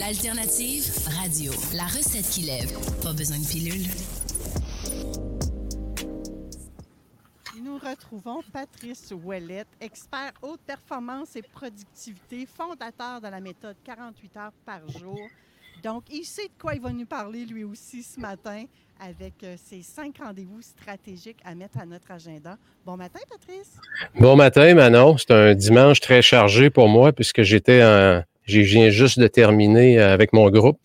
L'alternative radio. La recette qui lève. Pas besoin de pilule. Nous retrouvons Patrice Ouellette, expert haute performance et productivité, fondateur de la méthode 48 heures par jour. Donc, il sait de quoi il va nous parler lui aussi ce matin avec euh, ses cinq rendez-vous stratégiques à mettre à notre agenda. Bon matin, Patrice. Bon matin, Manon. C'est un dimanche très chargé pour moi puisque j'étais en. Je viens juste de terminer avec mon groupe.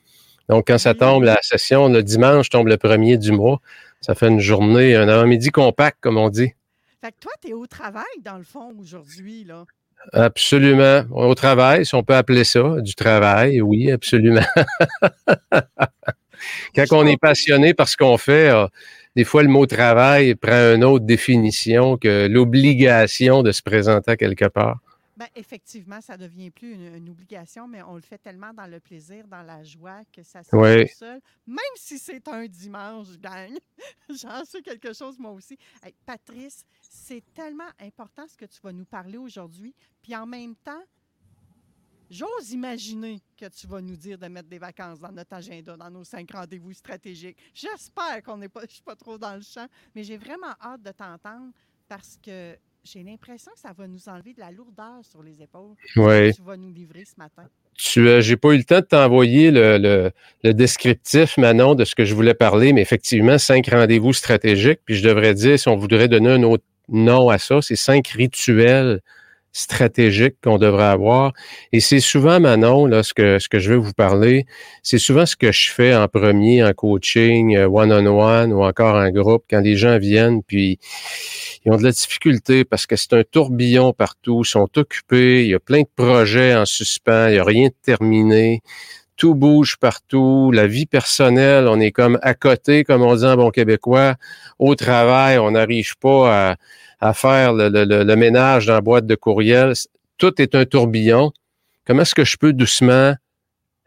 Donc, quand ça tombe, la session, le dimanche tombe le premier du mois. Ça fait une journée, un avant-midi compact, comme on dit. Fait que toi, tu es au travail, dans le fond, aujourd'hui, là. Absolument. Au travail, si on peut appeler ça, du travail, oui, absolument. Quand on est passionné par ce qu'on fait, euh, des fois, le mot travail prend une autre définition que l'obligation de se présenter à quelque part. Ben, effectivement, ça ne devient plus une, une obligation, mais on le fait tellement dans le plaisir, dans la joie, que ça se Oui. fait tout seul. Même si c'est un dimanche, gang. J'en sais quelque chose, moi aussi. Hey, Patrice, c'est tellement important ce que tu vas nous parler aujourd'hui. Puis en même temps, j'ose imaginer que tu vas nous dire de mettre des vacances dans notre agenda, dans nos cinq rendez-vous stratégiques. J'espère qu'on n'est pas, je suis pas trop dans le champ, mais j'ai vraiment hâte de t'entendre parce que j'ai l'impression que ça va nous enlever de la lourdeur sur les épaules. Oui. que Tu vas nous livrer ce matin. Tu, euh, j'ai pas eu le temps de t'envoyer le, le- le descriptif, Manon, de ce que je voulais parler, mais effectivement, cinq rendez-vous stratégiques. Puis je devrais dire, si on voudrait donner un autre nom à ça, c'est cinq rituels stratégiques qu'on devrait avoir. Et c'est souvent, Manon, là, ce que, ce que je veux vous parler, c'est souvent ce que je fais en premier en coaching, euh, one-on-one ou encore en groupe, quand les gens viennent, puis ils ont de la difficulté parce que c'est un tourbillon partout, ils sont occupés, il y a plein de projets en suspens, il n'y a rien de terminé, tout bouge partout, la vie personnelle, on est comme à côté, comme on dit en bon québécois, au travail, on n'arrive pas à, à faire le, le- le- ménage dans la boîte de courriel, tout est un tourbillon. Comment est-ce que je peux doucement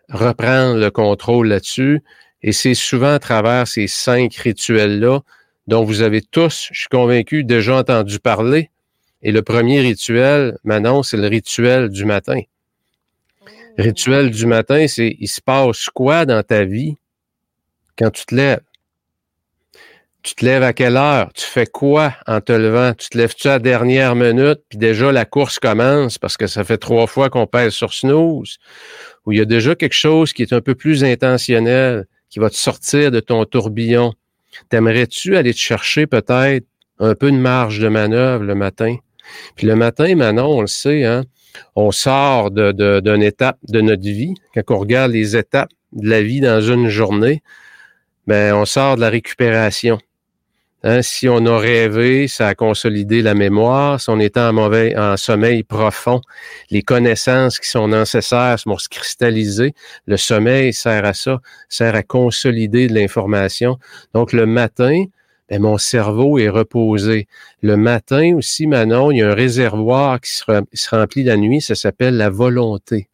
reprendre le contrôle là-dessus? Et c'est souvent à travers ces cinq rituels-là dont vous avez tous, je suis convaincu, déjà entendu parler. Et le premier rituel, Manon, c'est le rituel du matin. Rituel du matin, c'est il se passe quoi dans ta vie quand tu te lèves? Tu te lèves à quelle heure? Tu fais quoi en te levant? Tu te lèves-tu à la dernière minute, puis déjà la course commence parce que ça fait trois fois qu'on pèse sur snooze? Ou il y a déjà quelque chose qui est un peu plus intentionnel, qui va te sortir de ton tourbillon? T'aimerais-tu aller te chercher peut-être un peu de marge de manœuvre le matin? Puis le matin, Manon, on le sait, hein, on sort de, de- d'une étape de notre vie. Quand on regarde les étapes de la vie dans une journée, ben, on sort de la récupération. Hein, si on a rêvé, ça a consolidé la mémoire. Si on est en mauvais, sommeil profond, les connaissances qui sont nécessaires vont se cristalliser. Le sommeil sert à ça, sert à consolider de l'information. Donc, le matin, ben, mon cerveau est reposé. Le matin aussi, Manon, il y a un réservoir qui se remplit la nuit, ça s'appelle la volonté.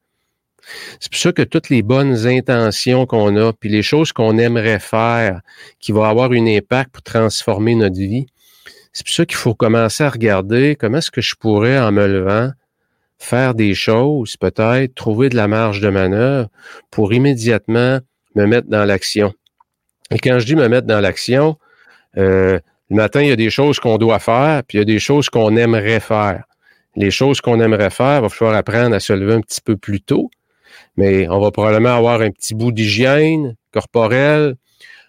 C'est pour ça que toutes les bonnes intentions qu'on a, puis les choses qu'on aimerait faire, qui vont avoir un impact pour transformer notre vie, c'est pour ça qu'il faut commencer à regarder comment est-ce que je pourrais, en me levant, faire des choses, peut-être trouver de la marge de manœuvre pour immédiatement me mettre dans l'action. Et quand je dis me mettre dans l'action, euh, le matin, il y a des choses qu'on doit faire, puis il y a des choses qu'on aimerait faire. les choses qu'on aimerait faire, il va falloir apprendre à se lever un petit peu plus tôt. Mais on va probablement avoir un petit bout d'hygiène corporelle,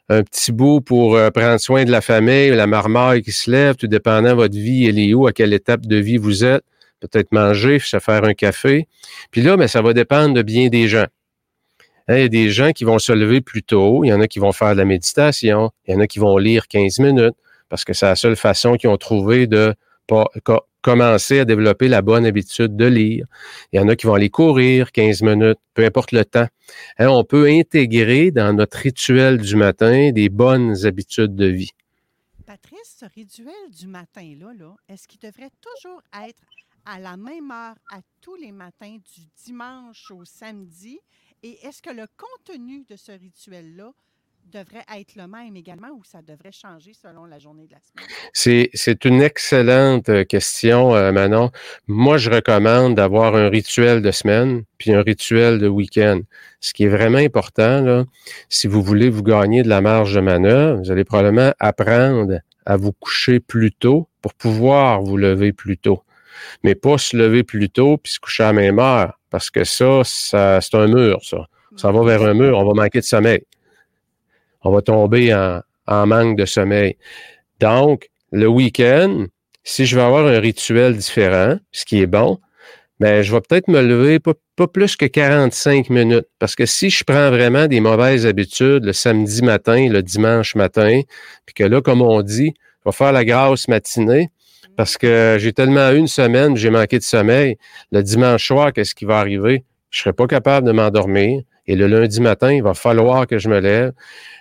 un petit bout pour euh, prendre soin de la famille, la marmaille qui se lève, tout dépendant de votre vie, elle est où, à quelle étape de vie vous êtes. Peut-être manger, se faire un café. Puis là, mais ça va dépendre de bien des gens. Hein, il y a des gens qui vont se lever plus tôt, il y en a qui vont faire de la méditation, il y en a qui vont lire 15 minutes, parce que c'est la seule façon qu'ils ont trouvé de pas, commencer à développer la bonne habitude de lire. Il y en a qui vont aller courir 15 minutes, peu importe le temps. Hein, on peut intégrer dans notre rituel du matin des bonnes habitudes de vie. Patrice, ce rituel du matin-là, -là, est ce qu'il devrait toujours être à la même heure à tous les matins du dimanche au samedi? Et est-ce que le contenu de ce rituel-là devrait être le même également ou ça devrait changer selon la journée de la semaine? C'est une excellente euh, question, euh, Manon. Moi, je recommande d'avoir un rituel de semaine puis un rituel de week-end. Ce qui est vraiment important, là, si vous voulez vous gagner de la marge de manœuvre, vous allez probablement apprendre à vous coucher plus tôt pour pouvoir vous lever plus tôt. Mais pas se lever plus tôt puis se coucher à la même heure, parce que ça, ça c'est un mur, ça. Ça va vers un mur, on va manquer de sommeil on va tomber en, manque de sommeil. Donc, le week-end, si je veux avoir un rituel différent, ce qui est bon, ben, je vais peut-être me lever pas, plus que 45 minutes. Parce que si je prends vraiment des mauvaises habitudes le samedi matin, le dimanche matin, puis que là, comme on dit, je vais faire la grasse matinée, parce que j'ai tellement eu une semaine, j'ai manqué de sommeil. Le dimanche soir, qu'est-ce qui va arriver? Je serai pas capable de m'endormir. Et le lundi matin, il va falloir que je me lève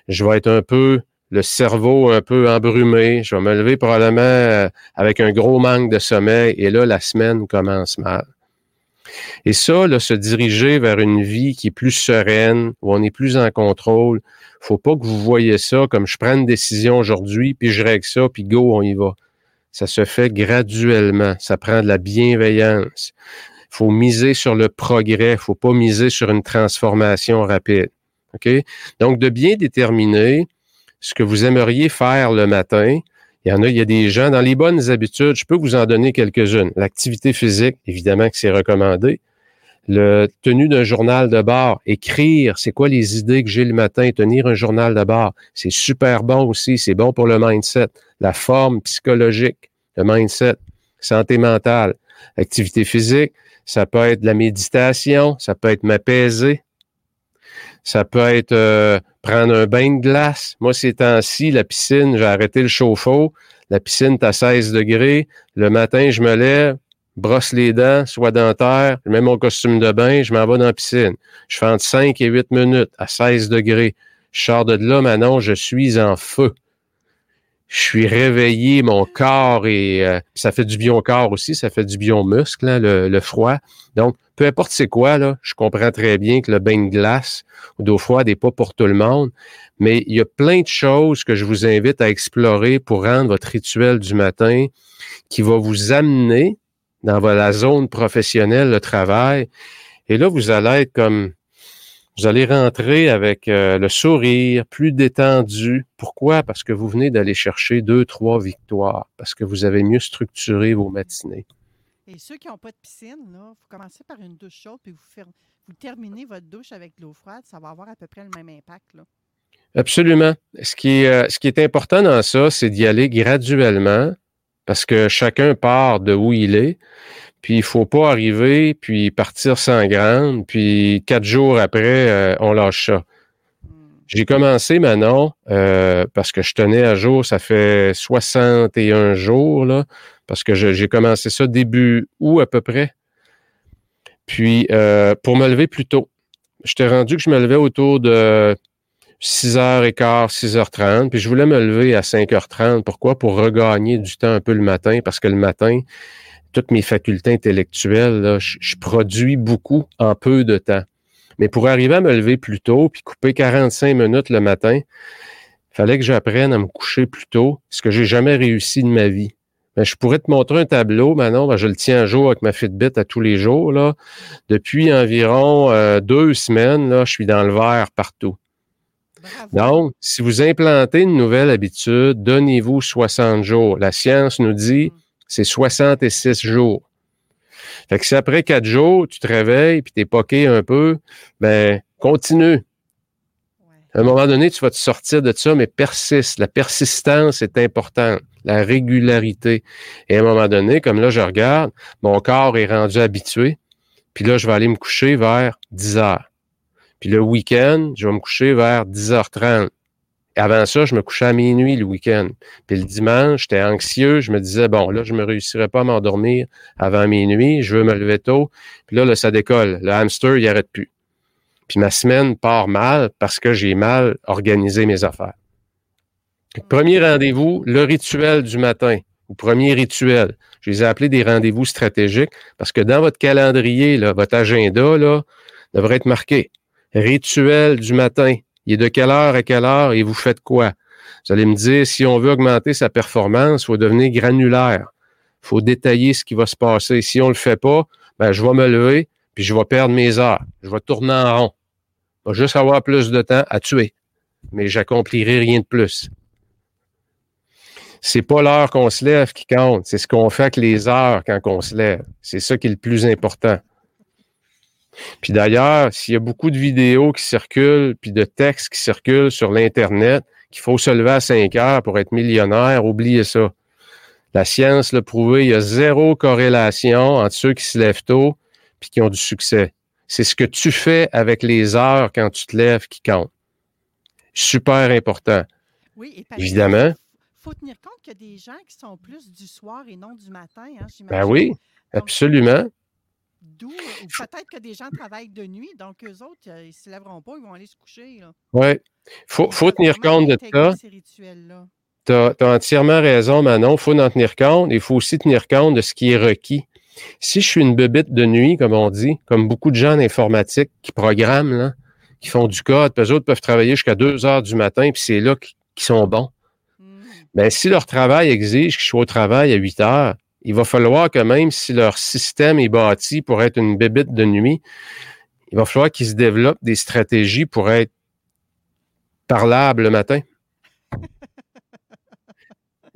je vais être un peu le cerveau un peu embrumé. Je vais me lever probablement euh, avec un gros manque de sommeil et là, la semaine commence mal. Et ça, là, se diriger vers une vie qui est plus sereine, où on est plus en contrôle, faut pas que vous voyez ça comme je prends une décision aujourd'hui, puis je règle ça, puis go, on y va. Ça se fait graduellement. Ça prend de la bienveillance. Faut miser sur le progrès. faut pas miser sur une transformation rapide. Donc, de bien déterminer ce que vous aimeriez faire le matin. Il y en a, il y a des gens dans les bonnes habitudes, je peux vous en donner quelques-unes. L'activité physique, évidemment que c'est recommandé. Le tenu d'un journal de bord, écrire, c'est quoi les idées que j'ai le matin, tenir un journal de bord, c'est super bon aussi, c'est bon pour le mindset, la forme psychologique, le mindset, santé mentale, activité physique, ça peut être la méditation, ça peut être m'apaiser, ça peut être euh, prendre un bain de glace. Moi, ces temps-ci, la piscine, j'ai arrêté le chauffe-eau. La piscine est à 16 degrés. Le matin, je me lève, brosse les dents, soit dentaire, je mets mon costume de bain, je m'en vais dans la piscine. Je fais entre 5 et 8 minutes à 16 degrés. Je sors de là, maintenant, je suis en feu. Je suis réveillé, mon corps et euh, ça fait du bien au corps aussi, ça fait du bien au muscle, hein, le, le, froid. Donc, peu importe c'est quoi, là, je comprends très bien que le bain de glace ou d'eau froide n'est pas pour tout le monde, mais il y a plein de choses que je vous invite à explorer pour rendre votre rituel du matin qui va vous amener dans la zone professionnelle, le travail. Et là, vous allez être comme, vous allez rentrer avec euh, le sourire, plus détendu. Pourquoi? Parce que vous venez d'aller chercher deux, trois victoires, parce que vous avez mieux structuré vos matinées. Et ceux qui n'ont pas de piscine, il faut commencer par une douche chaude, puis vous, vous terminez votre douche avec de l'eau froide, ça va avoir à peu près le même impact. Là. Absolument. Ce qui, est, euh, ce qui est important dans ça, c'est d'y aller graduellement, parce que chacun part de où il est. Puis il faut pas arriver, puis partir sans grande, puis quatre jours après, euh, on lâche ça. Hmm. J'ai commencé Manon euh, parce que je tenais à jour, ça fait 61 jours, là, parce que j'ai commencé ça début août à peu près. Puis, euh, pour me lever plus tôt, j'étais rendu que je me levais autour de 6h15, 6h30, puis je voulais me lever à 5h30. Pourquoi? Pour regagner du temps un peu le matin, parce que le matin, toutes mes facultés intellectuelles, je, je, produis beaucoup en peu de temps. Mais pour arriver à me lever plus tôt, puis couper 45 minutes le matin, il fallait que j'apprenne à me coucher plus tôt, ce que j'ai jamais réussi de ma vie. Ben, je pourrais te montrer un tableau maintenant. Ben, je le tiens à jour avec ma Fitbit à tous les jours. Là. Depuis environ euh, deux semaines, là, je suis dans le vert partout. Donc, si vous implantez une nouvelle habitude, donnez-vous 60 jours. La science nous dit mm. C'est 66 jours. Fait que si après quatre jours, tu te réveilles puis t'es poqué un peu, ben continue. À un moment donné, tu vas te sortir de ça, mais persiste. La persistance est importante. La régularité. Et à un moment donné, comme là, je regarde, mon corps est rendu habitué. Puis là, je vais aller me coucher vers 10 heures. Puis le week-end, je vais me coucher vers 10h30. Avant ça, je me couchais à minuit le week-end. Puis le dimanche, j'étais anxieux. Je me disais, bon, là, je ne me réussirais pas à m'endormir avant minuit. Je veux me lever tôt. Puis là, là ça décolle. Le hamster, il arrête plus. Puis ma semaine part mal parce que j'ai mal organisé mes affaires. Premier rendez-vous, le rituel du matin, ou premier rituel. Je les ai appelés des rendez-vous stratégiques parce que dans votre calendrier, là, votre agenda, là, devrait être marqué. Rituel du matin. Il est de quelle heure à quelle heure et vous faites quoi? Vous allez me dire, si on veut augmenter sa performance, il faut devenir granulaire. Il faut détailler ce qui va se passer. Si on le fait pas, ben, je vais me lever, puis je vais perdre mes heures. Je vais tourner en rond. Je vais juste avoir plus de temps à tuer. Mais j'accomplirai rien de plus. C'est pas l'heure qu'on se lève qui compte, c'est ce qu'on fait avec les heures quand on se lève. C'est ça qui est le plus important. Puis d'ailleurs, s'il y a beaucoup de vidéos qui circulent, puis de textes qui circulent sur l'Internet, qu'il faut se lever à 5 heures pour être millionnaire, oubliez ça. La science l'a prouvé, il y a zéro corrélation entre ceux qui se lèvent tôt puis qui ont du succès. C'est ce que tu fais avec les heures quand tu te lèves qui compte. Super important. Oui, et Évidemment. Il faut tenir compte qu'il y a des gens qui sont plus du soir et non du matin. Hein, j'imagine. Ben oui, Donc, absolument. D'où, ou peut-être que des gens travaillent de nuit, donc eux autres, euh, ils ne se lèveront pas, ils vont aller se coucher. Oui. Faut, faut tenir compte de ça. ces rituels-là. Tu as, entièrement raison, Manon. Il faut en tenir compte. Il faut aussi tenir compte de ce qui est requis. Si je suis une bebite de nuit, comme on dit, comme beaucoup de gens en informatique qui programment, là, qui font du code, puis eux autres peuvent travailler jusqu'à 2 heures du matin, puis c'est là qu'ils sont bons. Hmm. Ben, si leur travail exige qu'ils soient au travail à 8 heures, il va falloir que même si leur système est bâti pour être une bébite de nuit, il va falloir qu'ils se développent des stratégies pour être parlables le matin.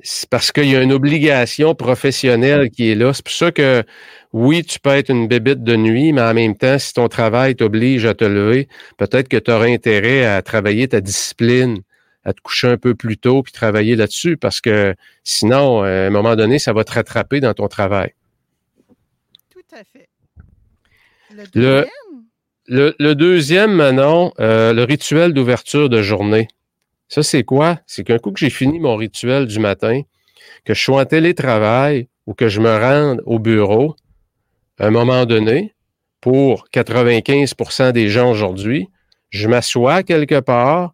C'est parce qu'il y a une obligation professionnelle qui est là. C'est pour ça que oui, tu peux être une bébite de nuit, mais en même temps, si ton travail t'oblige à te lever, peut-être que tu auras intérêt à travailler ta discipline, à te coucher un peu plus tôt puis travailler là-dessus parce que sinon, à un moment donné, ça va te rattraper dans ton travail. Tout à fait. Le Le- deuxième, Le, le deuxième, Manon, euh, le rituel d'ouverture de journée. Ça, c'est quoi? C'est qu'un coup que j'ai fini mon rituel du matin, que je sois en télétravail ou que je me rende au bureau, à un moment donné, pour 95% des gens aujourd'hui, je m'assois quelque part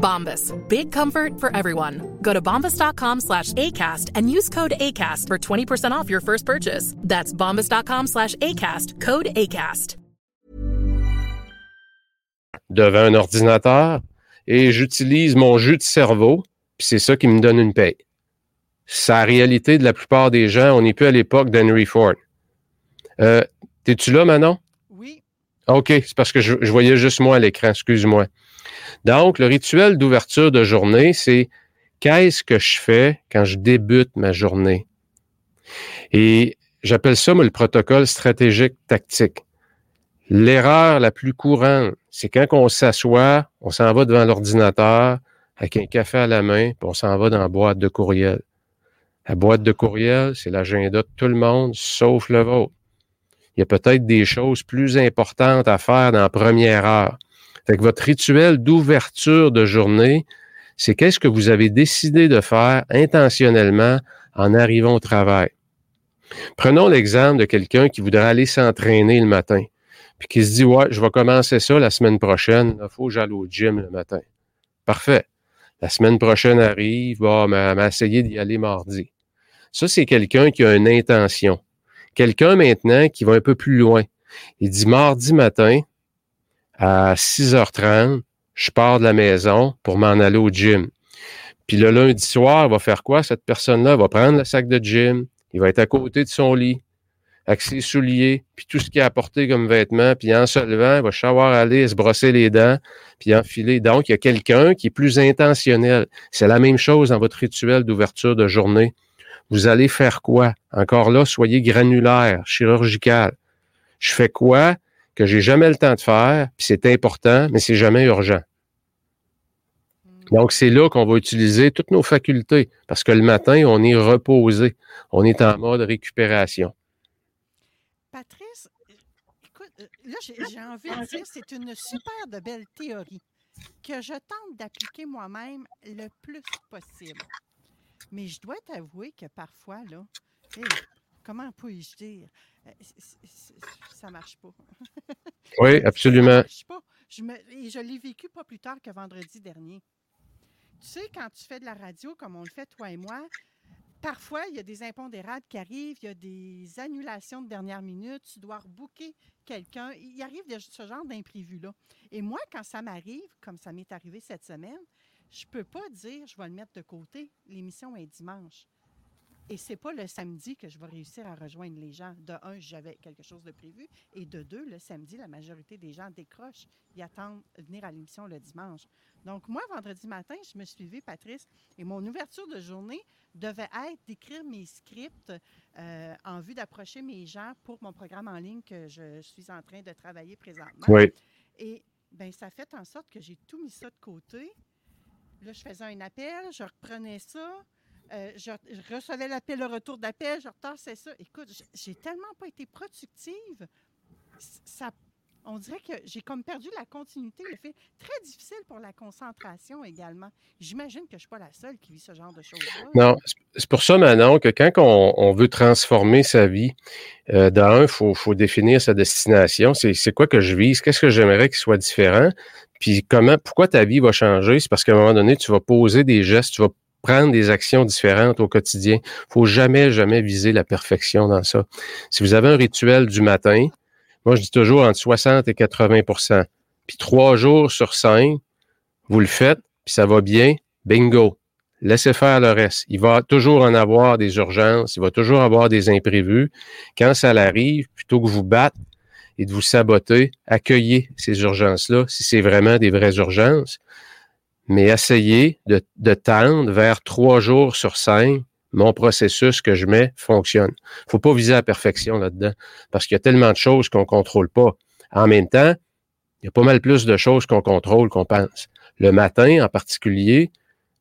Bombas. Big comfort for everyone. Go to bombas.com slash ACAST and use code ACAST for 20% off your first purchase. That's bombas.com slash ACAST. Code ACAST. devant un ordinateur et j'utilise mon jus de cerveau, puis c'est ça qui me donne une paye. C'est la réalité de la plupart des gens. On n'est plus à l'époque d'Henry Ford. Euh, T'es-tu là, Manon? oui, OK, c'est parce que je, je voyais juste moi à l'écran, excuse-moi. Donc, le rituel d'ouverture de journée, c'est qu'est-ce que je fais quand je débute ma journée? Et j'appelle ça, moi, le protocole stratégique tactique. L'erreur la plus courante, c'est quand on s'assoit, on s'en va devant l'ordinateur avec un café à la main, puis on s'en va dans la boîte de courriel. La boîte de courriel, c'est l'agenda de tout le monde, sauf le vôtre. Il y a peut-être des choses plus importantes à faire dans la première heure. Fait votre rituel d'ouverture de journée, c'est qu'est-ce que vous avez décidé de faire intentionnellement en arrivant au travail? Prenons l'exemple de quelqu'un qui voudrait aller s'entraîner le matin, puis qui se dit, ouais, je vais commencer ça la semaine prochaine, il faut que au gym le matin. Parfait. La semaine prochaine arrive, bon, m'a essayé d'y aller mardi. Ça, c'est quelqu'un qui a une intention. Quelqu'un maintenant qui va un peu plus loin. Il dit mardi matin, à 6h30, je pars de la maison pour m'en aller au gym. Puis le lundi soir, il va faire quoi? Cette personne-là va prendre le sac de gym, il va être à côté de son lit, avec ses souliers, puis tout ce qu'il a apporté comme vêtements, puis en se levant, il va savoir aller se brosser les dents, puis enfiler. Donc, il y a quelqu'un qui est plus intentionnel. C'est la même chose dans votre rituel d'ouverture de journée. Vous allez faire quoi? Encore là, soyez granulaire, chirurgical. Je fais quoi? Que j'ai jamais le temps de faire, puis c'est important, mais c'est jamais urgent. Donc, c'est là qu'on va utiliser toutes nos facultés, parce que le matin, on est reposé, on est en mode récupération. Patrice, écoute, euh, là, j'ai envie de dire, c'est une super de belle théorie que je tente d'appliquer moi-même le plus possible. Mais je dois t'avouer que parfois, là, comment puis-je dire, ça ne marche pas. Oui, absolument. Ça marche pas. Je et je l'ai vécu pas plus tard que vendredi dernier. Tu sais, quand tu fais de la radio, comme on le fait toi et moi, parfois, il y a des impondérables qui arrivent, il y a des annulations de dernière minute, tu dois rebooker quelqu'un. Il arrive de ce genre d'imprévu-là. Et moi, quand ça m'arrive, comme ça m'est arrivé cette semaine, je ne peux pas dire je vais le mettre de côté. L'émission est dimanche. Et c'est pas le samedi que je vais réussir à rejoindre les gens. De un, j'avais quelque chose de prévu. Et de deux, le samedi, la majorité des gens décrochent. Ils attendent venir à l'émission le dimanche. Donc, moi, vendredi matin, je me suis levée, Patrice, et mon ouverture de journée devait être d'écrire mes scripts euh, en vue d'approcher mes gens pour mon programme en ligne que je suis en train de travailler présentement. Oui. Et bien, ça fait en sorte que j'ai tout mis ça de côté. Là, je faisais un appel, je reprenais ça. Euh, je, recevais l'appel, le retour d'appel, je retassais ça. Écoute, j'ai tellement pas été productive. Ça on dirait que j'ai comme perdu la continuité. Le fait très difficile pour la concentration également. J'imagine que je ne suis pas la seule qui vit ce genre de choses-là. Non, c'est pour ça, Manon, que quand on, veut transformer sa vie, euh, d'un, il faut, définir sa destination. C'est quoi que je vise? Qu'est-ce que j'aimerais qu'il soit différent? Puis comment, pourquoi ta vie va changer? C'est parce qu'à un moment donné, tu vas poser des gestes, tu vas prendre des actions différentes au quotidien. Faut jamais, jamais viser la perfection dans ça. Si vous avez un rituel du matin, moi, je dis toujours entre 60 et 80% Puis trois jours sur cinq, vous le faites, puis ça va bien, bingo. Laissez faire le reste. Il va toujours en avoir des urgences, il va toujours avoir des imprévus. Quand ça arrive, plutôt que vous battre et de vous saboter, accueillez ces urgences-là si c'est vraiment des vraies urgences. Mais essayez de, de tendre vers trois jours sur cinq mon processus que je mets fonctionne. faut pas viser la perfection là-dedans parce qu'il y a tellement de choses qu'on contrôle pas. En même temps, il y a pas mal plus de choses qu'on contrôle qu'on pense. Le matin, en particulier,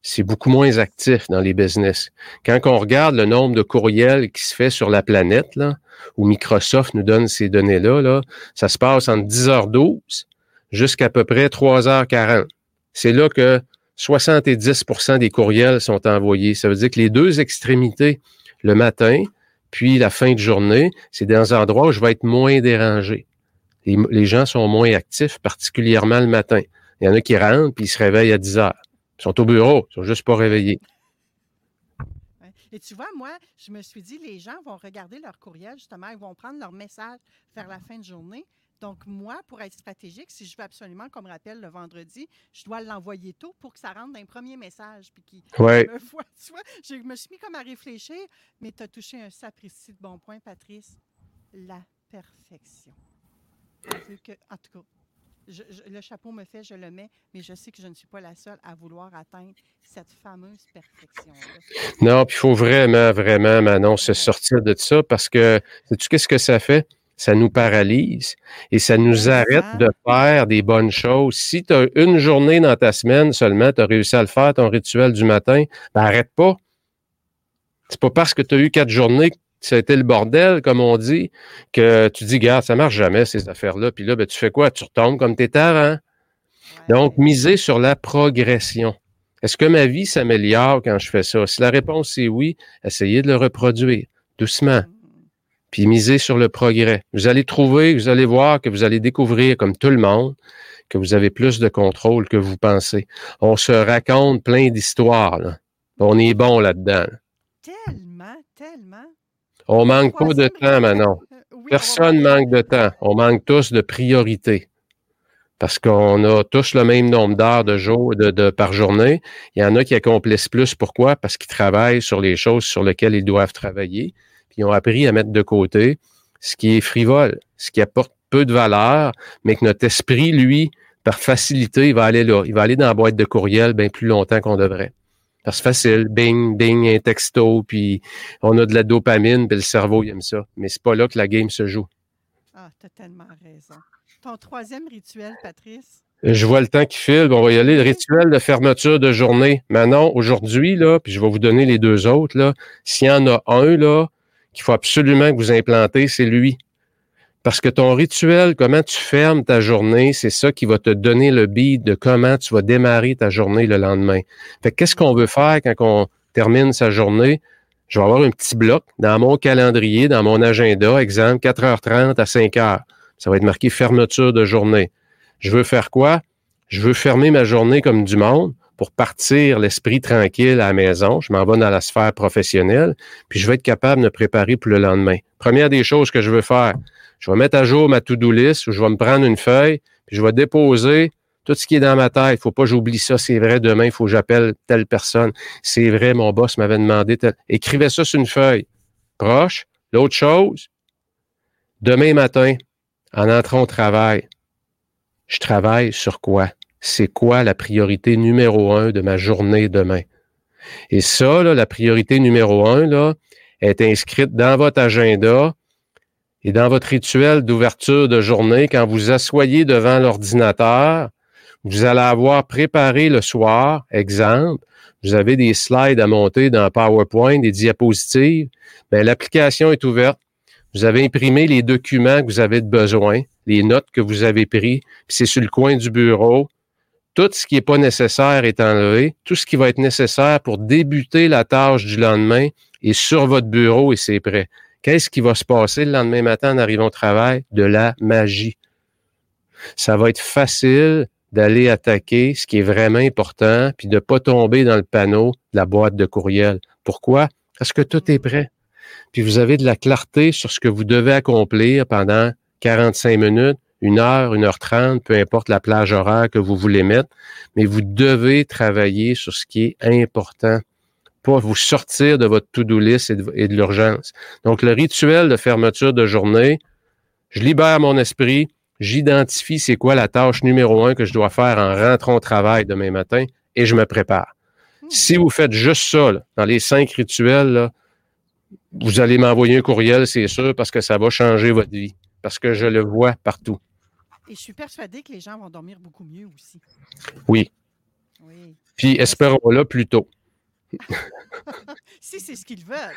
c'est beaucoup moins actif dans les business. Quand on regarde le nombre de courriels qui se fait sur la planète, là, où Microsoft nous donne ces données-là, là, ça se passe entre 10h12 jusqu'à peu près 3h40. C'est là que 70% des courriels sont envoyés. Ça veut dire que les deux extrémités, le matin, puis la fin de journée, c'est dans un endroit où je vais être moins dérangé. Les, gens sont moins actifs, particulièrement le matin. Il y en a qui rentrent, puis ils se réveillent à 10 heures. Ils sont au bureau, ils sont juste pas réveillés. Et tu vois, moi, je me suis dit, les gens vont regarder leur courriel, justement, ils vont prendre leur message vers la fin de journée. Donc, moi, pour être stratégique, si je veux absolument qu'on me rappelle le vendredi, je dois l'envoyer tôt pour que ça rentre dans un premier message. Puis qui ouais. me voit, tu vois, je me suis mis comme à réfléchir, mais tu as touché un sapristi de bon point, Patrice. La perfection. Que, en tout cas, le chapeau me fait, je le mets, mais je sais que je ne suis pas la seule à vouloir atteindre cette fameuse perfection-là. Non, puis il faut vraiment, vraiment, Manon, se sortir de ça parce que, sais-tu qu'est-ce que ça fait? Ça nous paralyse et ça nous arrête de faire des bonnes choses. Si tu as une journée dans ta semaine seulement, tu as réussi à le faire, ton rituel du matin, ben arrête pas. C'est pas parce que tu as eu quatre journées que ça a été le bordel, comme on dit, que tu dis, garde, ça marche jamais, ces affaires-là. Puis là, ben, tu fais quoi? Tu retombes comme t'étais avant. Donc, miser sur la progression. Est-ce que ma vie s'améliore quand je fais ça? Si la réponse est oui, essayez de le reproduire doucement. Puis miser sur le progrès. Vous allez trouver, vous allez voir que vous allez découvrir, comme tout le monde, que vous avez plus de contrôle que vous pensez. On se raconte plein d'histoires. là. On est bon là-dedans. Tellement, tellement. On manque pas de temps, Manon. Personne manque de temps. On manque tous de priorité. Parce qu'on a tous le même nombre d'heures de jour, de, de- par journée. Il y en a qui accomplissent plus. Pourquoi? Parce qu'ils travaillent sur les choses sur lesquelles ils doivent travailler. Puis ils ont appris à mettre de côté ce qui est frivole, ce qui apporte peu de valeur, mais que notre esprit, lui, par facilité, il va aller là. Il va aller dans la boîte de courriel bien plus longtemps qu'on devrait. Parce que c'est facile, bing, bing, un texto, puis on a de la dopamine, puis le cerveau, il aime ça. Mais c'est pas là que la game se joue. Ah, t'as tellement raison. Ton troisième rituel, Patrice? Je vois le temps qui file. On va y aller. Le rituel de fermeture de journée. Manon, aujourd'hui, là, puis je vais vous donner les deux autres, là. S'il y en a un, là, qu'il faut absolument que vous implantez, c'est lui. Parce que ton rituel, comment tu fermes ta journée, c'est ça qui va te donner le beat de comment tu vas démarrer ta journée le lendemain. Fait que qu'est-ce qu'on veut faire quand on termine sa journée? Je vais avoir un petit bloc dans mon calendrier, dans mon agenda, exemple, 4h30 à 5h. Ça va être marqué fermeture de journée. Je veux faire quoi? Je veux fermer ma journée comme du monde pour partir l'esprit tranquille à la maison. Je m'en vais dans la sphère professionnelle, puis je vais être capable de me préparer pour le lendemain. Première des choses que je veux faire, je vais mettre à jour ma to-do list ou je vais me prendre une feuille, puis je vais déposer tout ce qui est dans ma tête. Il faut pas que j'oublie ça. C'est vrai, demain, il faut que j'appelle telle personne. C'est vrai, mon boss m'avait demandé tel. Écrivez ça sur une feuille. Proche. L'autre chose, demain matin, en entrant au travail, je travaille sur quoi? C'est quoi la priorité numéro un de ma journée demain? Et ça, la priorité numéro un, là, est inscrite dans votre agenda et dans votre rituel d'ouverture de journée. Quand vous asseyez devant l'ordinateur, vous allez avoir préparé le soir, exemple, vous avez des slides à monter dans PowerPoint, des diapositives. Bien, l'application est ouverte. Vous avez imprimé les documents que vous avez besoin, les notes que vous avez pris, puis c'est sur le coin du bureau. Tout ce qui n'est pas nécessaire est enlevé. Tout ce qui va être nécessaire pour débuter la tâche du lendemain est sur votre bureau et c'est prêt. Qu'est-ce qui va se passer le lendemain matin en arrivant au travail? De la magie. Ça va être facile d'aller attaquer ce qui est vraiment important, puis de ne pas tomber dans le panneau de la boîte de courriel. Pourquoi? Parce que tout est prêt. Puis vous avez de la clarté sur ce que vous devez accomplir pendant 45 minutes, une heure, une heure trente, peu importe la plage horaire que vous voulez mettre, mais vous devez travailler sur ce qui est important, pas vous sortir de votre to-do list et de, l'urgence. Donc, le rituel de fermeture de journée, je libère mon esprit, j'identifie c'est quoi la tâche numéro un que je dois faire en rentrant au travail demain matin et je me prépare. Si vous faites juste ça, là, dans les cinq rituels, là, vous allez m'envoyer un courriel, c'est sûr, parce que ça va changer votre vie. Parce que je le vois partout. Et je suis persuadée que les gens vont dormir beaucoup mieux aussi. Oui. Oui. Puis espérons-le plus tôt. si c'est ce qu'ils veulent.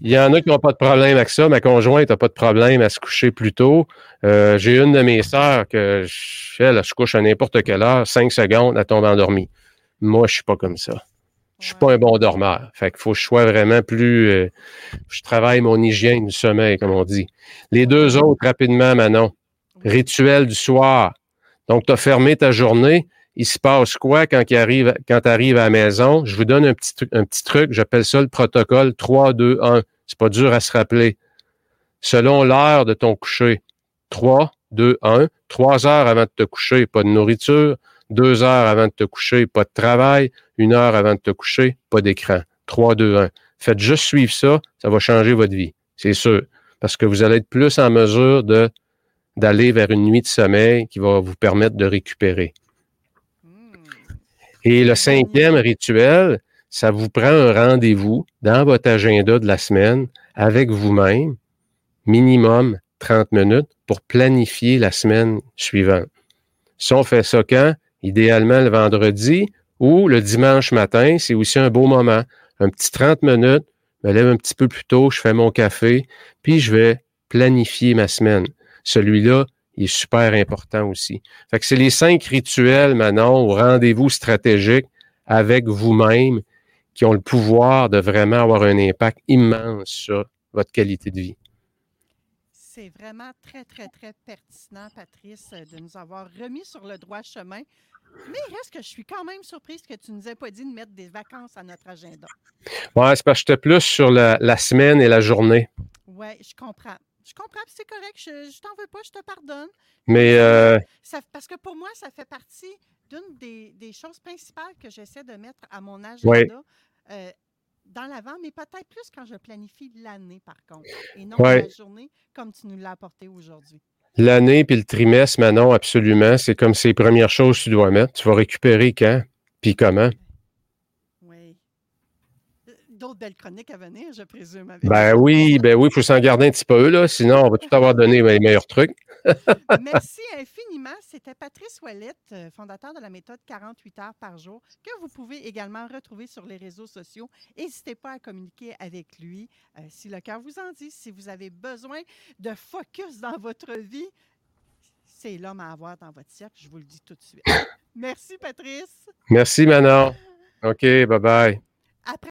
Il y en a qui n'ont pas de problème avec ça. Ma conjointe n'a pas de problème à se coucher plus tôt. Euh, J'ai une de mes sœurs que je, elle, se couche à n'importe quelle heure, cinq secondes, elle tombe endormie. Moi, je suis pas comme ça. Je suis pas un bon dormeur. Fait qu'il faut que je sois vraiment plus. euh, je travaille mon hygiène du sommeil, comme on dit. Les deux autres, rapidement, Manon. Rituel du soir. Donc, tu as fermé ta journée. Il se passe quoi quand tu arrives, à la maison? Je vous donne un petit, truc- un petit truc. J'appelle ça le protocole 3, 2, 1. C'est pas dur à se rappeler. Selon l'heure de ton coucher. 3, 2, 1. Trois heures avant de te coucher, pas de nourriture. Deux heures avant de te coucher, pas de travail. Une heure avant de te coucher, pas d'écran. 3, 2, 1. Faites juste suivre ça, ça va changer votre vie. C'est sûr. Parce que vous allez être plus en mesure de, d'aller vers une nuit de sommeil qui va vous permettre de récupérer. Et le cinquième rituel, ça vous prend un rendez-vous dans votre agenda de la semaine avec vous-même, minimum 30 minutes, pour planifier la semaine suivante. Si on fait ça quand? Idéalement le vendredi ou le dimanche matin, c'est aussi un beau moment. Un petit 30 minutes, je me lève un petit peu plus tôt, je fais mon café, puis je vais planifier ma semaine. Celui-là, il est super important aussi. Fait que c'est les cinq rituels, Manon, au rendez-vous stratégique avec vous-même qui ont le pouvoir de vraiment avoir un impact immense sur votre qualité de vie. C'est vraiment très, très, très pertinent, Patrice, de nous avoir remis sur le droit chemin. Mais il reste que je suis quand même surprise que tu ne nous aies pas dit de mettre des vacances à notre agenda. Oui, c'est parce que j'étais plus sur la, la, semaine et la journée. Oui, je comprends. Je comprends, c'est correct. Je, je t'en veux pas, je te pardonne. Mais. Euh... Ça, parce que pour moi, ça fait partie d'une des, des, choses principales que j'essaie de mettre à mon agenda. Ouais. Euh, dans l'avant, mais peut-être plus quand je planifie l'année, par contre, et non Ouais. la journée, comme tu nous l'as apporté aujourd'hui. L'année puis le trimestre, Manon, absolument. C'est comme ces premières choses que tu dois mettre. Tu vas récupérer quand, puis comment? D'autres belles chroniques à venir, je présume. Avec Ben oui, ben oui, il faut s'en garder un petit peu, là. Sinon, on va tout avoir donné les meilleurs trucs. Merci infiniment. C'était Patrice Ouellette, euh, fondateur de la méthode 48 heures par jour, que vous pouvez également retrouver sur les réseaux sociaux. N'hésitez pas à communiquer avec lui euh, si le cœur vous en dit. Si vous avez besoin de focus dans votre vie, c'est l'homme à avoir dans votre cercle, je vous le dis tout de suite. Merci, Patrice. Merci, Manon. OK, bye-bye. Après